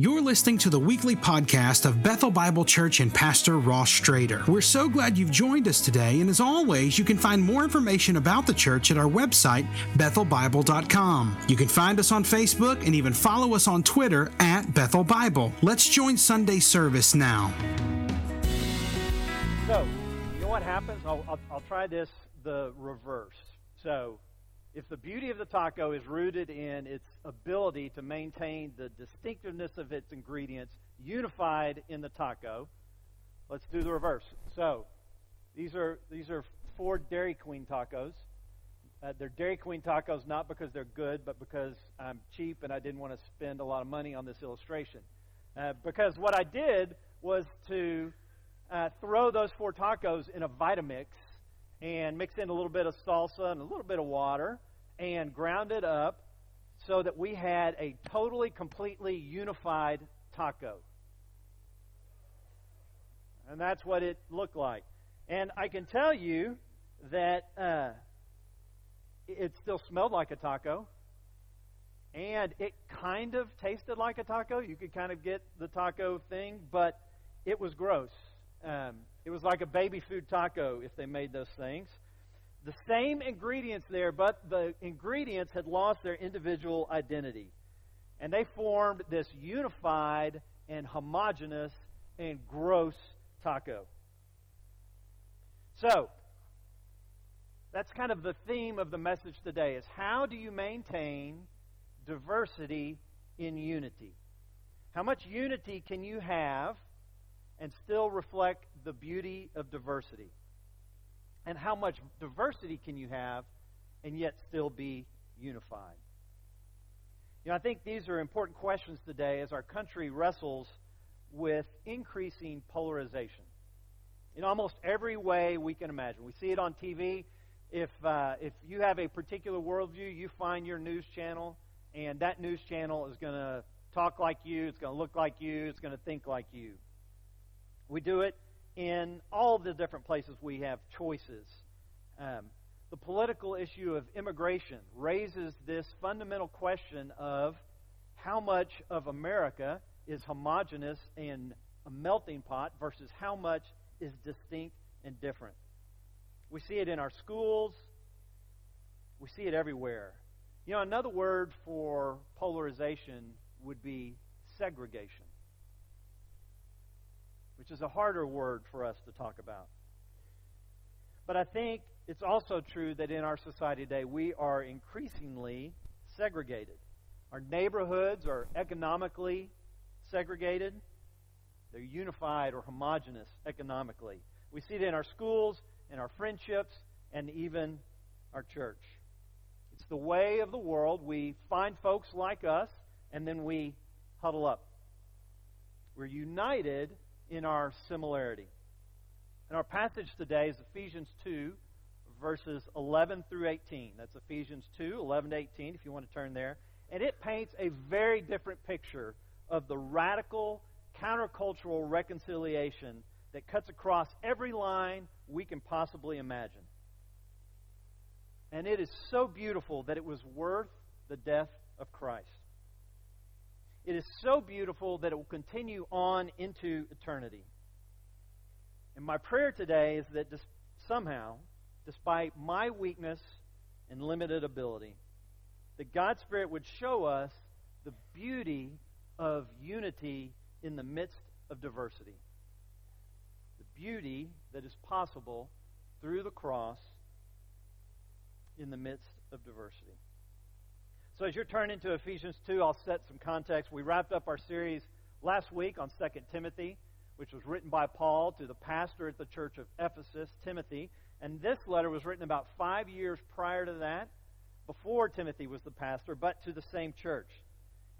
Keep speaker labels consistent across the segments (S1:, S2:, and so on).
S1: You're listening to the weekly podcast of Bethel Bible Church and Pastor Ross Strader. We're so glad you've joined us today, and as always, you can find more information about the church at our website, bethelbible.com. You can find us on Facebook and even follow us on Twitter at Bethel Bible. Let's join Sunday service now.
S2: So, you know what happens? I'll, I'll, I'll try this the reverse. So, if the beauty of the taco is rooted in its ability to maintain the distinctiveness of its ingredients unified in the taco, let's do the reverse. So, these are these are four Dairy Queen tacos. Uh, they're Dairy Queen tacos not because they're good, but because I'm cheap and I didn't want to spend a lot of money on this illustration. Uh, because what I did was to uh, throw those four tacos in a Vitamix and mix in a little bit of salsa and a little bit of water and ground it up so that we had a totally, completely unified taco. And that's what it looked like. And I can tell you that uh, it still smelled like a taco. And it kind of tasted like a taco. You could kind of get the taco thing, but it was gross. Um, it was like a baby food taco if they made those things. The same ingredients there, but the ingredients had lost their individual identity. And they formed this unified and homogenous and gross taco. So, that's kind of the theme of the message today is how do you maintain diversity in unity? How much unity can you have and still reflect the beauty of diversity? And how much diversity can you have and yet still be unified? You know, I think these are important questions today as our country wrestles with increasing polarization in almost every way we can imagine. We see it on TV. If, uh, if you have a particular worldview, you find your news channel, and that news channel is going to talk like you, it's going to look like you, it's going to think like you. We do it in all the different places we have choices. Um, the political issue of immigration raises this fundamental question of how much of America is homogenous and a melting pot versus how much is distinct and different. We see it in our schools, we see it everywhere. You know, another word for polarization would be segregation which is a harder word for us to talk about. But I think it's also true that in our society today, we are increasingly segregated. Our neighborhoods are economically segregated, they're unified or homogenous economically. We see it in our schools, in our friendships, and even our church. It's the way of the world. We find folks like us, and then we huddle up. We're united in our similarity. And our passage today is Ephesians 2, verses 11 through 18. That's Ephesians 2, 11 to 18, if you want to turn there. And it paints a very different picture of the radical, countercultural reconciliation that cuts across every line we can possibly imagine. And it is so beautiful that it was worth the death of Christ. It is so beautiful that it will continue on into eternity. And my prayer today is that somehow, despite my weakness and limited ability, that God's Spirit would show us the beauty of unity in the midst of diversity. The beauty that is possible through the cross in the midst of diversity. So as you're turning to Ephesians 2, I'll set some context. We wrapped up our series last week on 2 Timothy, which was written by Paul to the pastor at the church of Ephesus, Timothy. And this letter was written about five years prior to that, before Timothy was the pastor, but to the same church.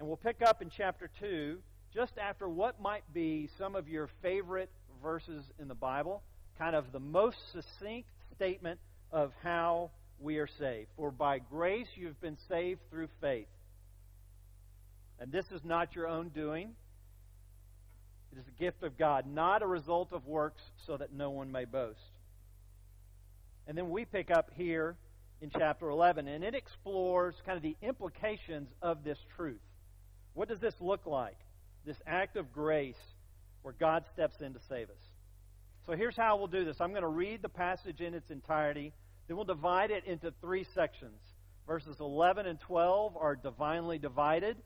S2: And we'll pick up in chapter 2, just after what might be some of your favorite verses in the Bible, kind of the most succinct statement of how we are saved. For by grace you've been saved through faith. And this is not your own doing. It is a gift of God, not a result of works, so that no one may boast. And then we pick up here in chapter 11, and it explores kind of the implications of this truth. What does this look like? this act of grace where God steps in to save us. So here's how we'll do this I'm going to read the passage in its entirety, then we'll divide it into three sections. Verses 11 and 12 are divinely divided,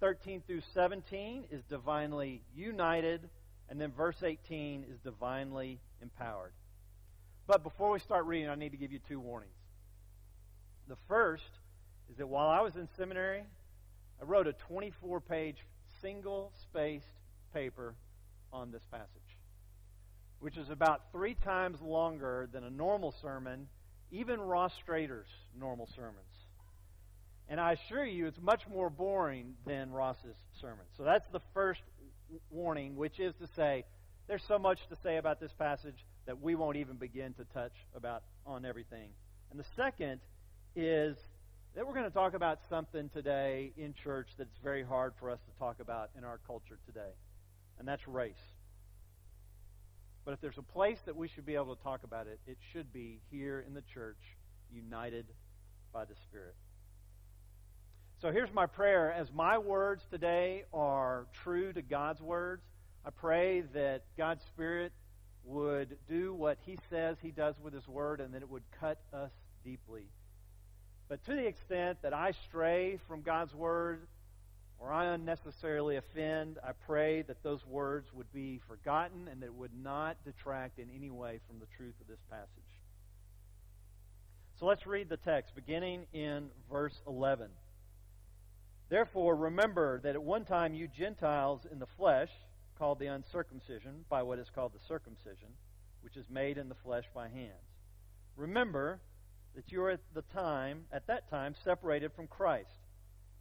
S2: 13 through 17 is divinely united, and then verse 18 is divinely empowered. But before we start reading, I need to give you two warnings. The first is that while I was in seminary, I wrote a 24 page single spaced paper on this passage, which is about three times longer than a normal sermon, even Ross Strader's normal sermons. And I assure you, it's much more boring than Ross's sermon. So that's the first warning, which is to say, there's so much to say about this passage that we won't even begin to touch about on everything. And the second is that we're going to talk about something today in church that's very hard for us to talk about in our culture today, and that's race. But if there's a place that we should be able to talk about it, it should be here in the church, united by the Spirit. So here's my prayer. As my words today are true to God's words, I pray that God's Spirit would do what He says He does with His Word and that it would cut us deeply but to the extent that I stray from God's word or I unnecessarily offend, I pray that those words would be forgotten and that it would not detract in any way from the truth of this passage. So let's read the text, beginning in verse 11. Therefore, remember that at one time you Gentiles in the flesh, called the uncircumcision by what is called the circumcision, which is made in the flesh by hands. Remember that you are at the time, at that time, separated from Christ,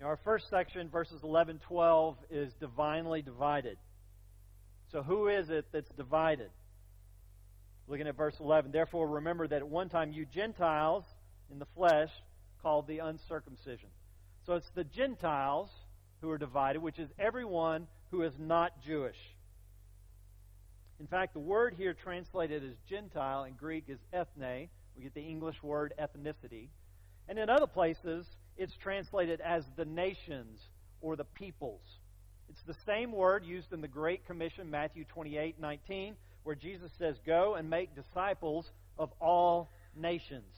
S2: Now, our first section, verses 11 12, is divinely divided. So, who is it that's divided? Looking at verse 11. Therefore, remember that at one time you Gentiles in the flesh called the uncircumcision. So, it's the Gentiles who are divided, which is everyone who is not Jewish. In fact, the word here translated as Gentile in Greek is ethne, we get the English word ethnicity. And in other places, it's translated as the nations or the peoples. It's the same word used in the Great Commission, Matthew 28 19, where Jesus says, Go and make disciples of all nations.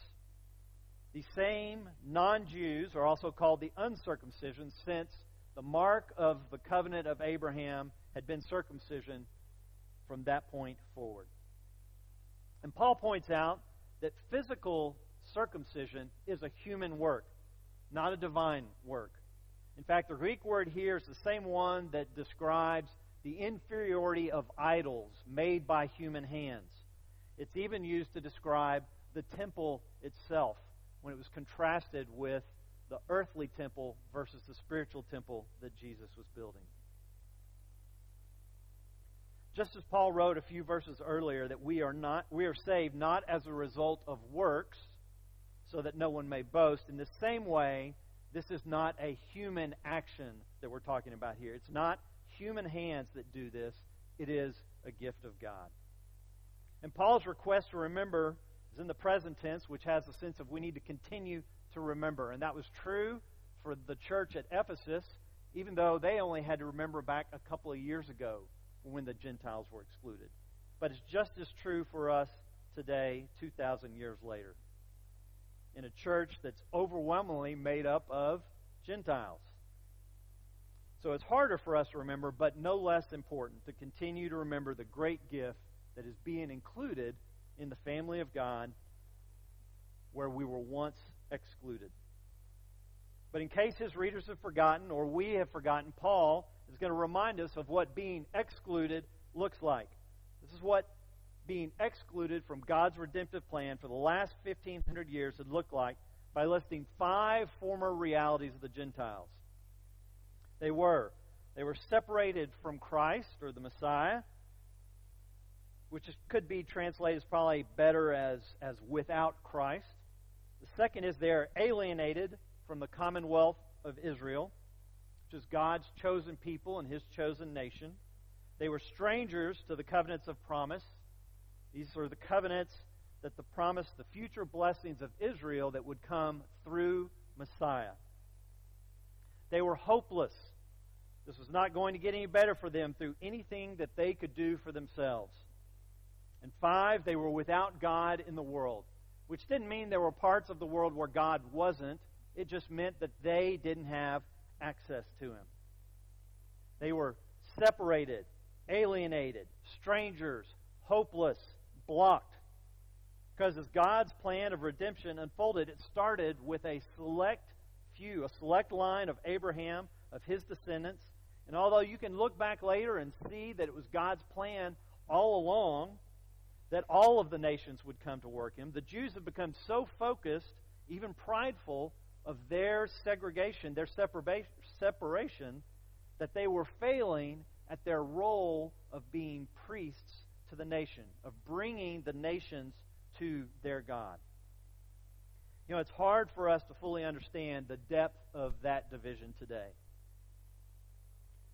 S2: The same non Jews are also called the uncircumcision, since the mark of the covenant of Abraham had been circumcision from that point forward. And Paul points out that physical circumcision is a human work, not a divine work. In fact, the Greek word here is the same one that describes the inferiority of idols made by human hands. It's even used to describe the temple itself when it was contrasted with the earthly temple versus the spiritual temple that Jesus was building. Just as Paul wrote a few verses earlier that we are not we are saved not as a result of works so that no one may boast in the same way this is not a human action that we're talking about here. It's not human hands that do this. It is a gift of God. And Paul's request to remember is in the present tense, which has the sense of we need to continue to remember. And that was true for the church at Ephesus, even though they only had to remember back a couple of years ago when the Gentiles were excluded. But it's just as true for us today, 2,000 years later, in a church that's overwhelmingly made up of Gentiles. So it's harder for us to remember, but no less important to continue to remember the great gift that is being included in the family of God where we were once excluded. But in case his readers have forgotten, or we have forgotten, Paul is going to remind us of what being excluded looks like. This is what being excluded from God's redemptive plan for the last 1,500 years had looked like by listing five former realities of the Gentiles. They were they were separated from Christ or the Messiah, which could be translated probably better as, as without Christ. The second is they're alienated from the commonwealth of Israel, which is God's chosen people and his chosen nation. They were strangers to the covenants of promise. These are the covenants that the the future blessings of Israel that would come through Messiah. They were hopeless. This was not going to get any better for them through anything that they could do for themselves. And five, they were without God in the world, which didn't mean there were parts of the world where God wasn't. It just meant that they didn't have access to Him. They were separated, alienated, strangers, hopeless, blocked. Because as God's plan of redemption unfolded, it started with a select few, a select line of Abraham, of his descendants. And although you can look back later and see that it was God's plan all along, that all of the nations would come to work him. The Jews have become so focused, even prideful, of their segregation, their separation, that they were failing at their role of being priests to the nation, of bringing the nations to their God. You know, it's hard for us to fully understand the depth of that division today.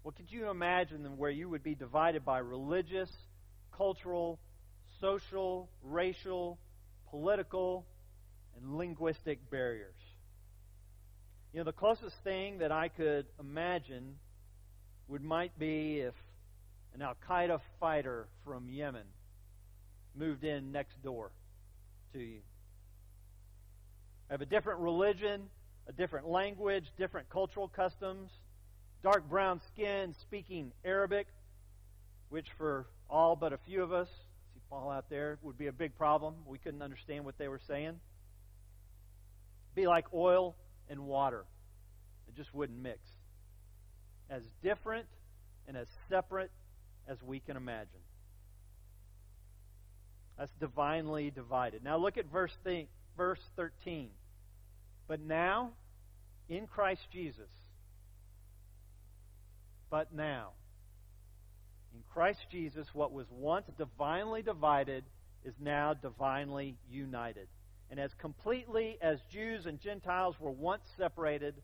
S2: Well, could you imagine where you would be divided by religious, cultural, social, racial, political, and linguistic barriers. You know, the closest thing that I could imagine would might be if an Al Qaeda fighter from Yemen moved in next door to you. I Have a different religion, a different language, different cultural customs, dark brown skin, speaking Arabic, which for all but a few of us see Paul out there would be a big problem. We couldn't understand what they were saying. Be like oil and water. It just wouldn't mix. As different and as separate as we can imagine. That's divinely divided. Now look at verse, th- verse 13. But now, in Christ Jesus, but now, in Christ Jesus, what was once divinely divided is now divinely united. And as completely as Jews and Gentiles were once separated,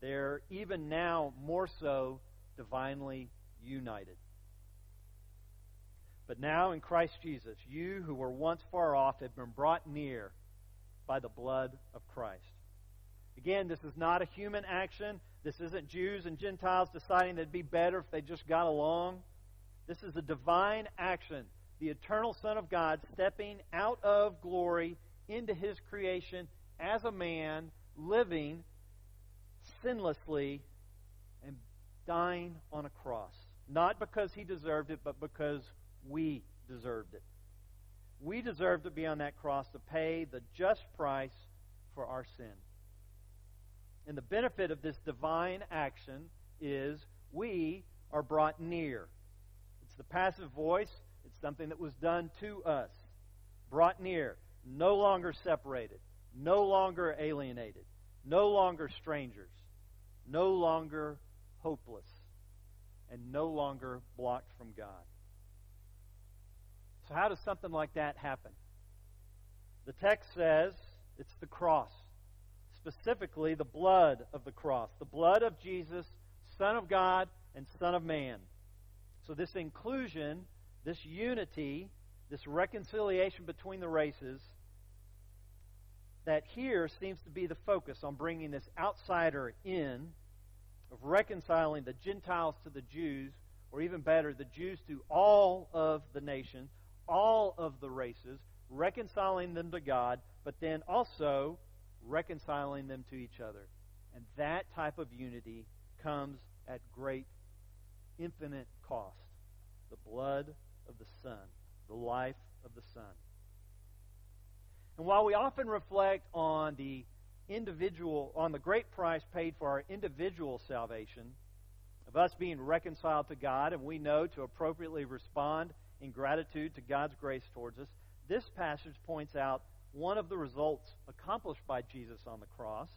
S2: they're even now more so divinely united. But now in Christ Jesus, you who were once far off have been brought near by the blood of Christ. Again, this is not a human action. This isn't Jews and Gentiles deciding that it'd be better if they just got along. This is a divine action. The eternal Son of God stepping out of glory into his creation as a man, living sinlessly and dying on a cross. Not because he deserved it, but because we deserved it. We deserve to be on that cross to pay the just price for our sin. And the benefit of this divine action is we are brought near It's the passive voice. It's something that was done to us, brought near, no longer separated, no longer alienated, no longer strangers, no longer hopeless, and no longer blocked from God. So, how does something like that happen? The text says it's the cross, specifically the blood of the cross, the blood of Jesus, Son of God and Son of Man. So, this inclusion, this unity, this reconciliation between the races, that here seems to be the focus on bringing this outsider in, of reconciling the Gentiles to the Jews, or even better, the Jews to all of the nations, all of the races, reconciling them to God, but then also reconciling them to each other. And that type of unity comes at great, infinite cost the blood of the Son, the life of the Son. And while we often reflect on the individual, on the great price paid for our individual salvation, of us being reconciled to God, and we know to appropriately respond in gratitude to God's grace towards us, this passage points out one of the results accomplished by Jesus on the cross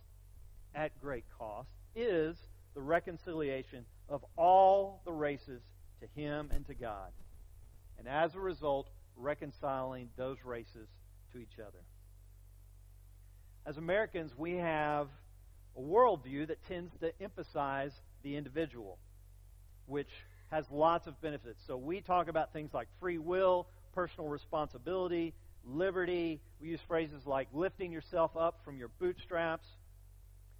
S2: at great cost is the reconciliation of all the races to Him and to God. And as a result, reconciling those races to each other. As Americans, we have a worldview that tends to emphasize the individual, which has lots of benefits. So we talk about things like free will, personal responsibility, liberty. We use phrases like lifting yourself up from your bootstraps.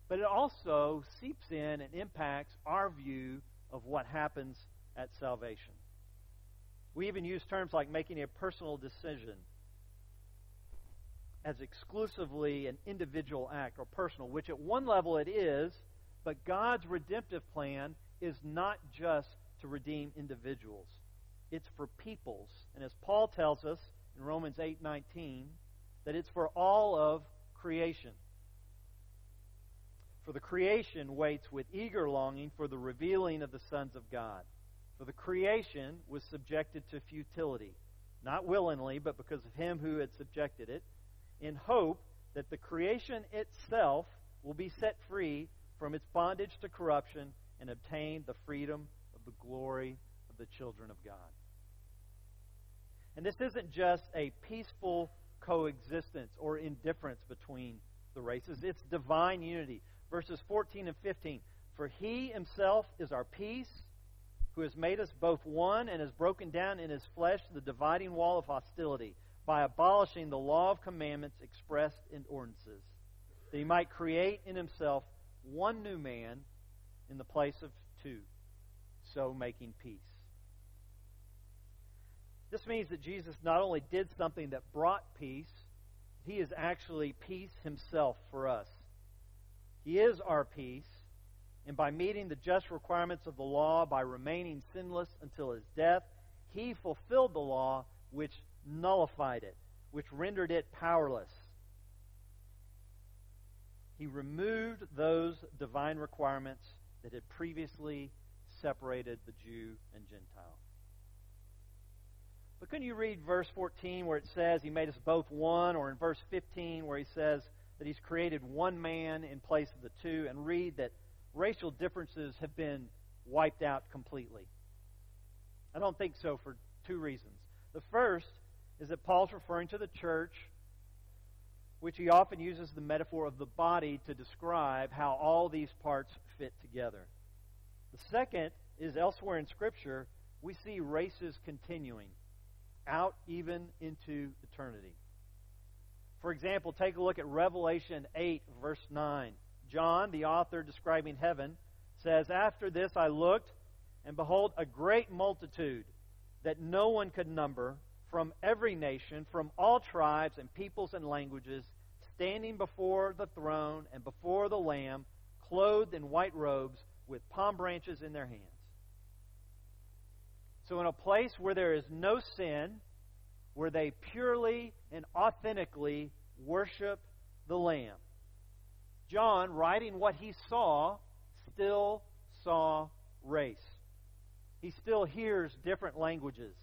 S2: But it also seeps in and impacts our view of what happens at salvation. We even use terms like making a personal decision as exclusively an individual act or personal, which at one level it is, but God's redemptive plan is not just to redeem individuals. It's for peoples. And as Paul tells us in Romans 8:19, that it's for all of creation. For the creation waits with eager longing for the revealing of the sons of God. For the creation was subjected to futility, not willingly, but because of him who had subjected it, in hope that the creation itself will be set free from its bondage to corruption and obtain the freedom the glory of the children of God. And this isn't just a peaceful coexistence or indifference between the races, it's divine unity. Verses 14 and 15. For he himself is our peace, who has made us both one and has broken down in his flesh the dividing wall of hostility by abolishing the law of commandments expressed in ordinances, that he might create in himself one new man in the place of two, so making peace. This means that Jesus not only did something that brought peace, he is actually peace himself for us. He is our peace, and by meeting the just requirements of the law, by remaining sinless until his death, he fulfilled the law which nullified it, which rendered it powerless. He removed those divine requirements that had previously separated the Jew and Gentile. But couldn't you read verse 14 where it says he made us both one, or in verse 15 where he says that he's created one man in place of the two, and read that racial differences have been wiped out completely? I don't think so for two reasons. The first is that Paul's referring to the church, which he often uses the metaphor of the body to describe how all these parts fit together. The second is elsewhere in Scripture, we see races continuing out even into eternity. For example, take a look at Revelation 8, verse 9. John, the author describing heaven, says, After this I looked, and behold, a great multitude that no one could number from every nation, from all tribes and peoples and languages, standing before the throne and before the Lamb, clothed in white robes, with palm branches in their hands. So, in a place where there is no sin, where they purely and authentically worship the Lamb, John, writing what he saw, still saw race. He still hears different languages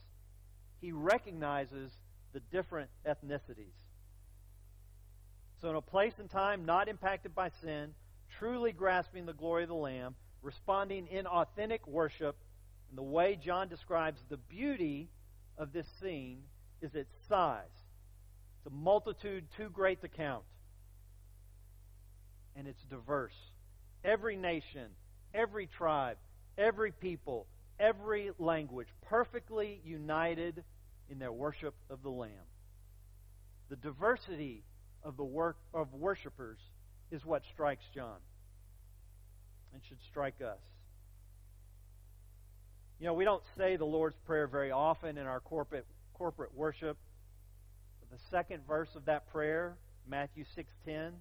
S2: he recognizes the different ethnicities. So, in a place and time not impacted by sin, truly grasping the glory of the Lamb, responding in authentic worship, and the way John describes the beauty of this scene is its size. It's a multitude too great to count. And it's diverse. Every nation, every tribe, every people, every language, perfectly united in their worship of the Lamb. The diversity of the work of worshipers is what strikes John and should strike us. You know, we don't say the Lord's Prayer very often in our corporate corporate worship. The second verse of that prayer, Matthew 6:10,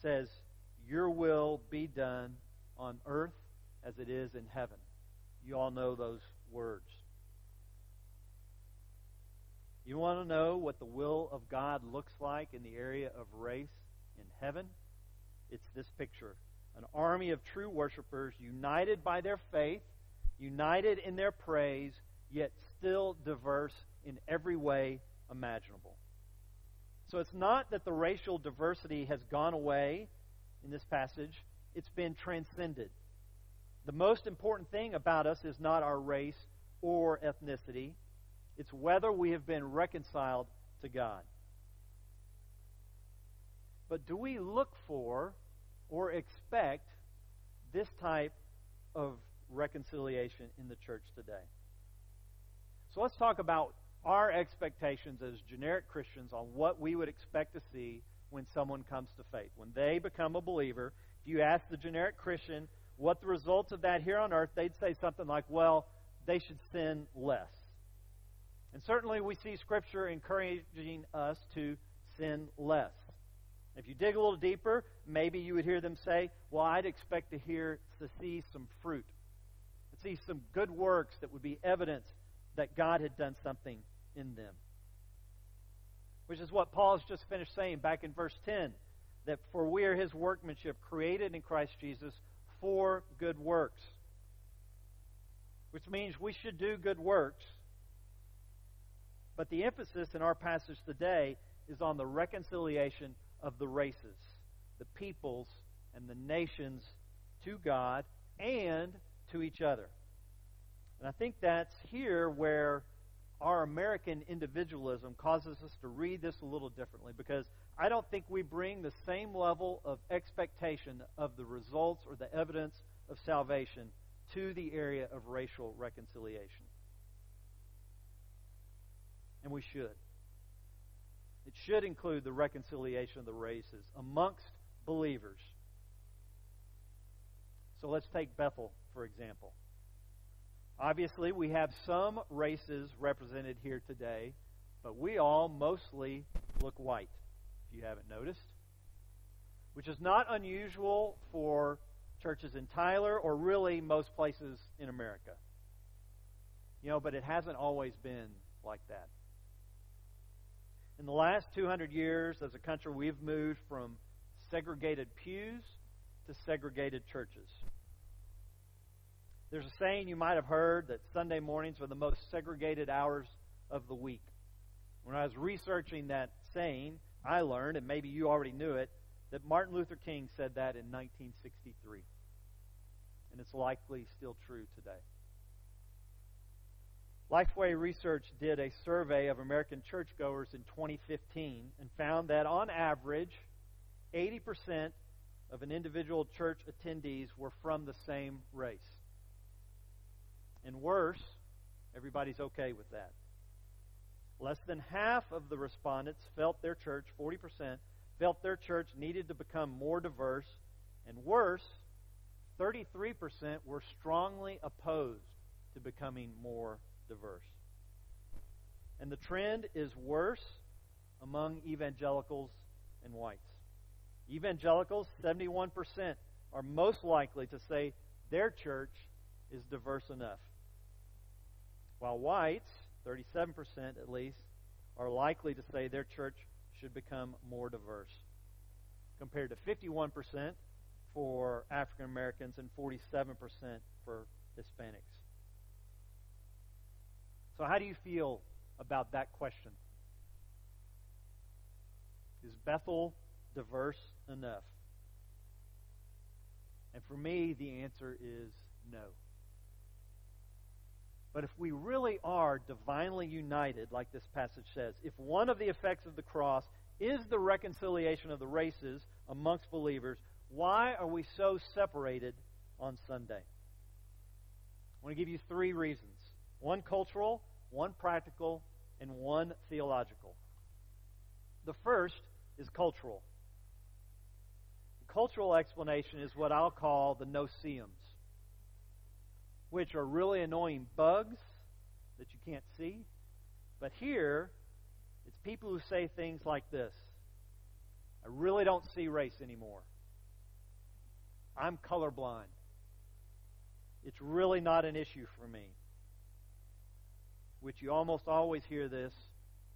S2: says, "Your will be done on earth as it is in heaven. You all know those words. You want to know what the will of God looks like in the area of race in heaven? It's this picture an army of true worshipers united by their faith, united in their praise, yet still diverse in every way imaginable. So it's not that the racial diversity has gone away in this passage, it's been transcended. The most important thing about us is not our race or ethnicity, it's whether we have been reconciled to God. But do we look for or expect this type of reconciliation in the church today? So let's talk about our expectations as generic Christians on what we would expect to see when someone comes to faith. When they become a believer, if you ask the generic Christian what the results of that here on earth, they'd say something like, well, they should sin less. And certainly we see Scripture encouraging us to sin less. If you dig a little deeper, maybe you would hear them say, Well, I'd expect to hear to see some fruit, to see some good works that would be evidence that God had done something in them. Which is what Paul's just finished saying back in verse 10 that for we are his workmanship, created in Christ Jesus for good works. Which means we should do good works but the emphasis in our passage today is on the reconciliation of the races, the peoples, and the nations to God and to each other. And I think that's here where our American individualism causes us to read this a little differently because I don't think we bring the same level of expectation of the results or the evidence of salvation to the area of racial reconciliation and we should. It should include the reconciliation of the races amongst believers. So let's take Bethel, for example. Obviously, we have some races represented here today, but we all mostly look white, if you haven't noticed, which is not unusual for churches in Tyler or really most places in America. You know, but it hasn't always been like that. In the last 200 years, as a country, we've moved from segregated pews to segregated churches. There's a saying you might have heard that Sunday mornings are the most segregated hours of the week. When I was researching that saying, I learned, and maybe you already knew it, that Martin Luther King said that in 1963. And it's likely still true today. Lifeway Research did a survey of American churchgoers in 2015 and found that on average, 80% of an individual church attendees were from the same race. And worse, everybody's okay with that. Less than half of the respondents felt their church, 40%, felt their church needed to become more diverse. And worse, 33% were strongly opposed to becoming more diverse. And the trend is worse among evangelicals and whites. Evangelicals, 71%, are most likely to say their church is diverse enough. While whites, 37% at least, are likely to say their church should become more diverse, compared to 51% for African Americans and 47% for Hispanics. So, how do you feel about that question? Is Bethel diverse enough? And for me, the answer is no. But if we really are divinely united, like this passage says, if one of the effects of the cross is the reconciliation of the races amongst believers, why are we so separated on Sunday? I want to give you three reasons one cultural, one practical, and one theological. The first is cultural. Cultural explanation is what I'll call the no-see-ums, which are really annoying bugs that you can't see. But here, it's people who say things like this I really don't see race anymore. I'm colorblind. It's really not an issue for me. Which you almost always hear this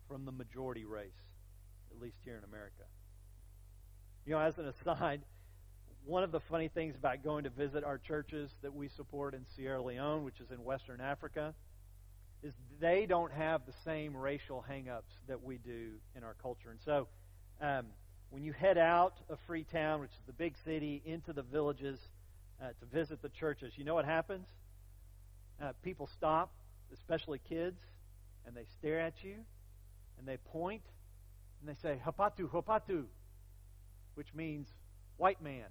S2: from the majority race, at least here in America. You know, as an aside, one of the funny things about going to visit our churches that we support in Sierra Leone, which is in Western Africa, is they don't have the same racial hangups that we do in our culture. And so, um, when you head out of Freetown, which is the big city, into the villages uh, to visit the churches, you know what happens? Uh, people stop, especially kids, and they stare at you, and they point, and they say, Hapatu, Hapatu, which means white man.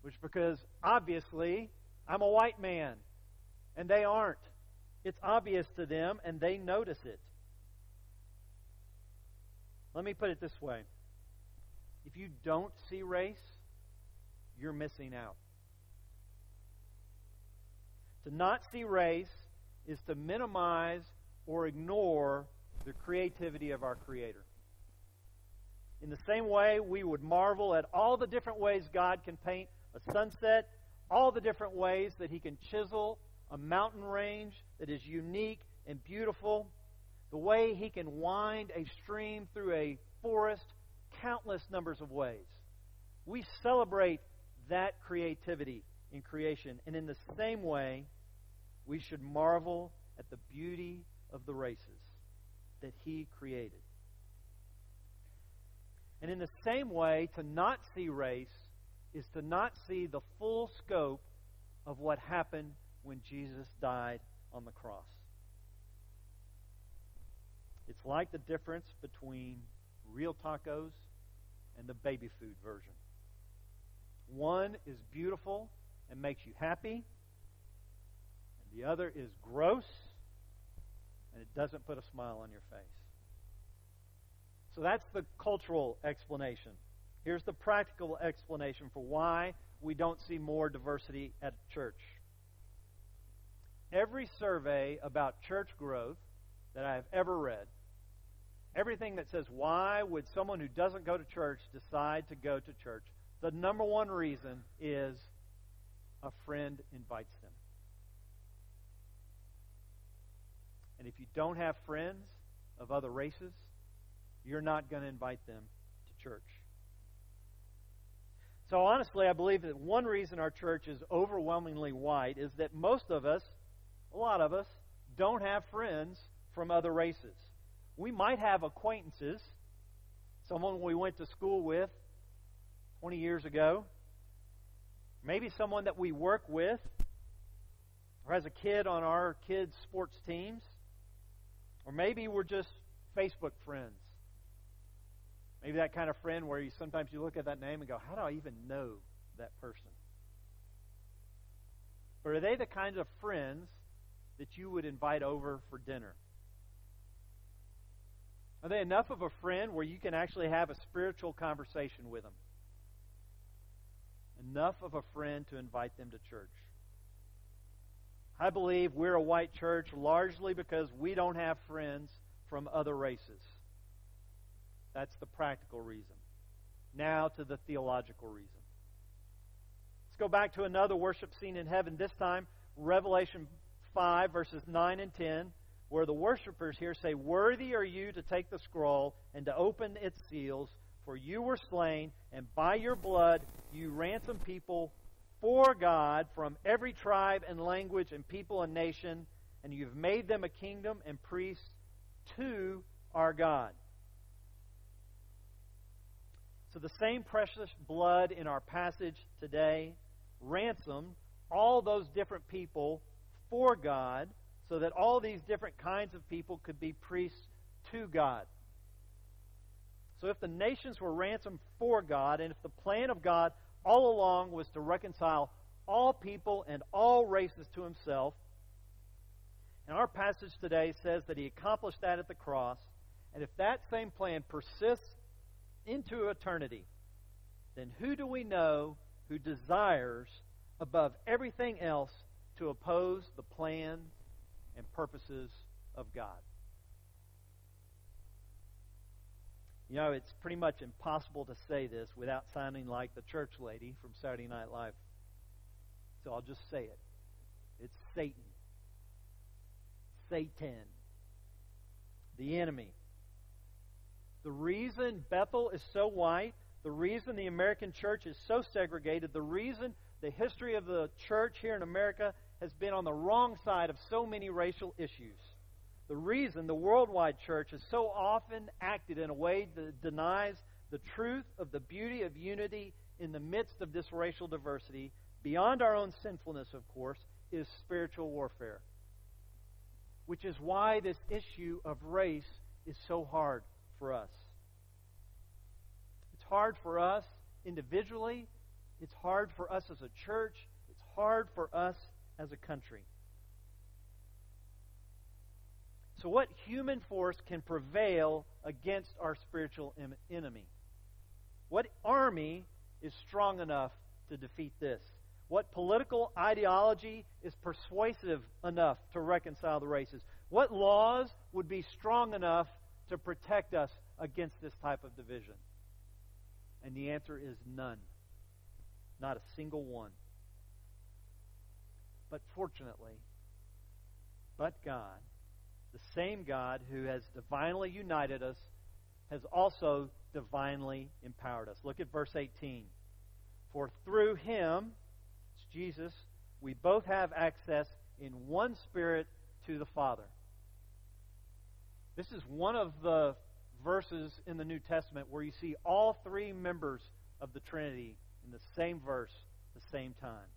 S2: Which, because obviously, I'm a white man, and they aren't. It's obvious to them, and they notice it. Let me put it this way if you don't see race, you're missing out. To not see race is to minimize or ignore the creativity of our Creator. In the same way, we would marvel at all the different ways God can paint a sunset, all the different ways that He can chisel a mountain range that is unique and beautiful, the way He can wind a stream through a forest countless numbers of ways. We celebrate that creativity in creation. And in the same way, we should marvel at the beauty of the races that He created. And in the same way, to not see race is to not see the full scope of what happened when Jesus died on the cross. It's like the difference between real tacos and the baby food version. One is beautiful and makes you happy, and the other is gross and it doesn't put a smile on your face. So that's the cultural explanation. Here's the practical explanation for why we don't see more diversity at church. Every survey about church growth that I have ever read everything that says, why would someone who doesn't go to church decide to go to church? The number one reason is a friend invites them. And if you don't have friends of other races, you're not going to invite them to church. So, honestly, I believe that one reason our church is overwhelmingly white is that most of us, a lot of us, don't have friends from other races. We might have acquaintances, someone we went to school with 20 years ago, maybe someone that we work with, or as a kid on our kids' sports teams, or maybe we're just Facebook friends. Maybe that kind of friend where you sometimes you look at that name and go, "How do I even know that person?" Or are they the kinds of friends that you would invite over for dinner? Are they enough of a friend where you can actually have a spiritual conversation with them? Enough of a friend to invite them to church. I believe we're a white church largely because we don't have friends from other races. That's the practical reason. Now to the theological reason. Let's go back to another worship scene in heaven, this time Revelation 5, verses 9 and 10 where the worshippers here say, Worthy are you to take the scroll and to open its seals, for you were slain, and by your blood you ransomed people for God from every tribe and language and people and nation, and you've made them a kingdom and priests to our God. So the same precious blood in our passage today ransomed all those different people for God so that all these different kinds of people could be priests to God. So if the nations were ransomed for God, and if the plan of God all along was to reconcile all people and all races to himself, and our passage today says that he accomplished that at the cross, and if that same plan persists into eternity, then who do we know who desires above everything else to oppose the plan and purposes of God. You know, it's pretty much impossible to say this without sounding like the church lady from Saturday Night Live. So I'll just say it. It's Satan. Satan. The enemy. The reason Bethel is so white, the reason the American church is so segregated, the reason the history of the church here in America has been on the wrong side of so many racial issues. The reason the worldwide church has so often acted in a way that denies the truth of the beauty of unity in the midst of this racial diversity, beyond our own sinfulness, of course, is spiritual warfare. Which is why this issue of race is so hard for us. It's hard for us individually, it's hard for us as a church, it's hard for us as a country. So, what human force can prevail against our spiritual enemy? What army is strong enough to defeat this? What political ideology is persuasive enough to reconcile the races? What laws would be strong enough to protect us against this type of division? And the answer is none. Not a single one. But fortunately, but God, the same God who has divinely united us, has also divinely empowered us. Look at verse 18. For through him, it's Jesus, we both have access in one spirit to the Father. This is one of the verses in the New Testament where you see all three members of the Trinity in the same verse, the same time.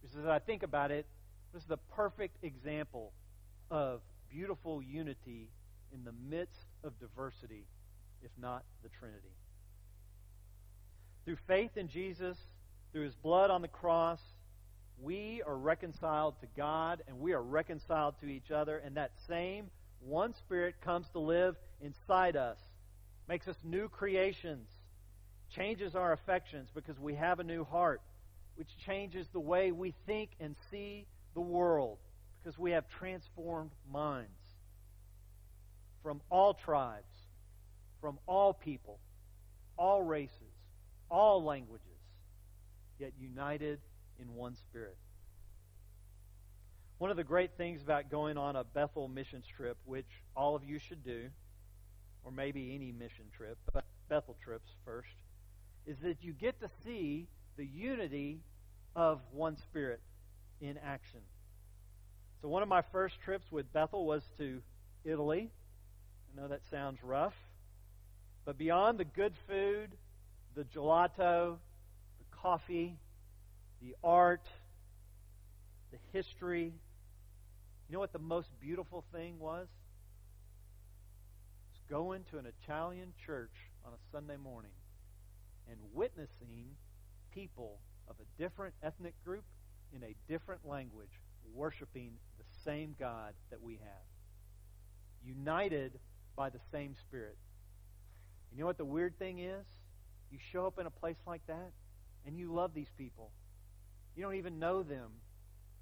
S2: Because as I think about it, this is the perfect example of beautiful unity in the midst of diversity, if not the Trinity. Through faith in Jesus, through his blood on the cross, we are reconciled to God and we are reconciled to each other, and that same one Spirit comes to live inside us, makes us new creations, changes our affections because we have a new heart, which changes the way we think and see the world because we have transformed minds from all tribes, from all people, all races, all languages, yet united in one spirit. One of the great things about going on a Bethel missions trip, which all of you should do, or maybe any mission trip, but Bethel trips first, is that you get to see the unity of one spirit in action. So, one of my first trips with Bethel was to Italy. I know that sounds rough, but beyond the good food, the gelato, the coffee, the art, the history, you know what the most beautiful thing was? It's going to an Italian church on a Sunday morning and witnessing people of a different ethnic group in a different language worshiping the same God that we have. United by the same Spirit. You know what the weird thing is? You show up in a place like that and you love these people. You don't even know them.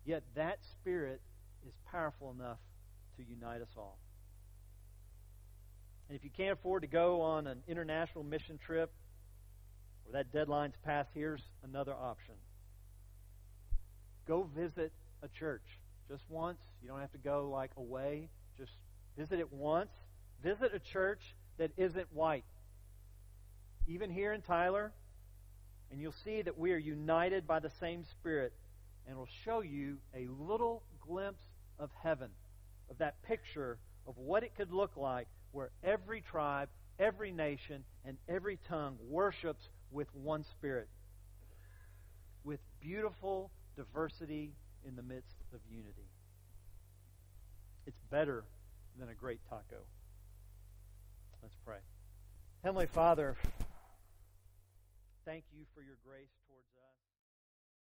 S2: Yet that Spirit is powerful enough to unite us all. And if you can't afford to go on an international mission trip or that deadline's passed, here's another option. Go visit a church just once. You don't have to go like away. Just visit it once. Visit a church that isn't white. Even here in Tyler, and you'll see that we are united by the same Spirit, and will show you a little glimpse of heaven, of that picture of what it could look like where every tribe, every nation, and every tongue worships with one Spirit, with beautiful diversity in the midst of unity. It's better than a great taco. Let's pray. Heavenly Father, thank you for your grace.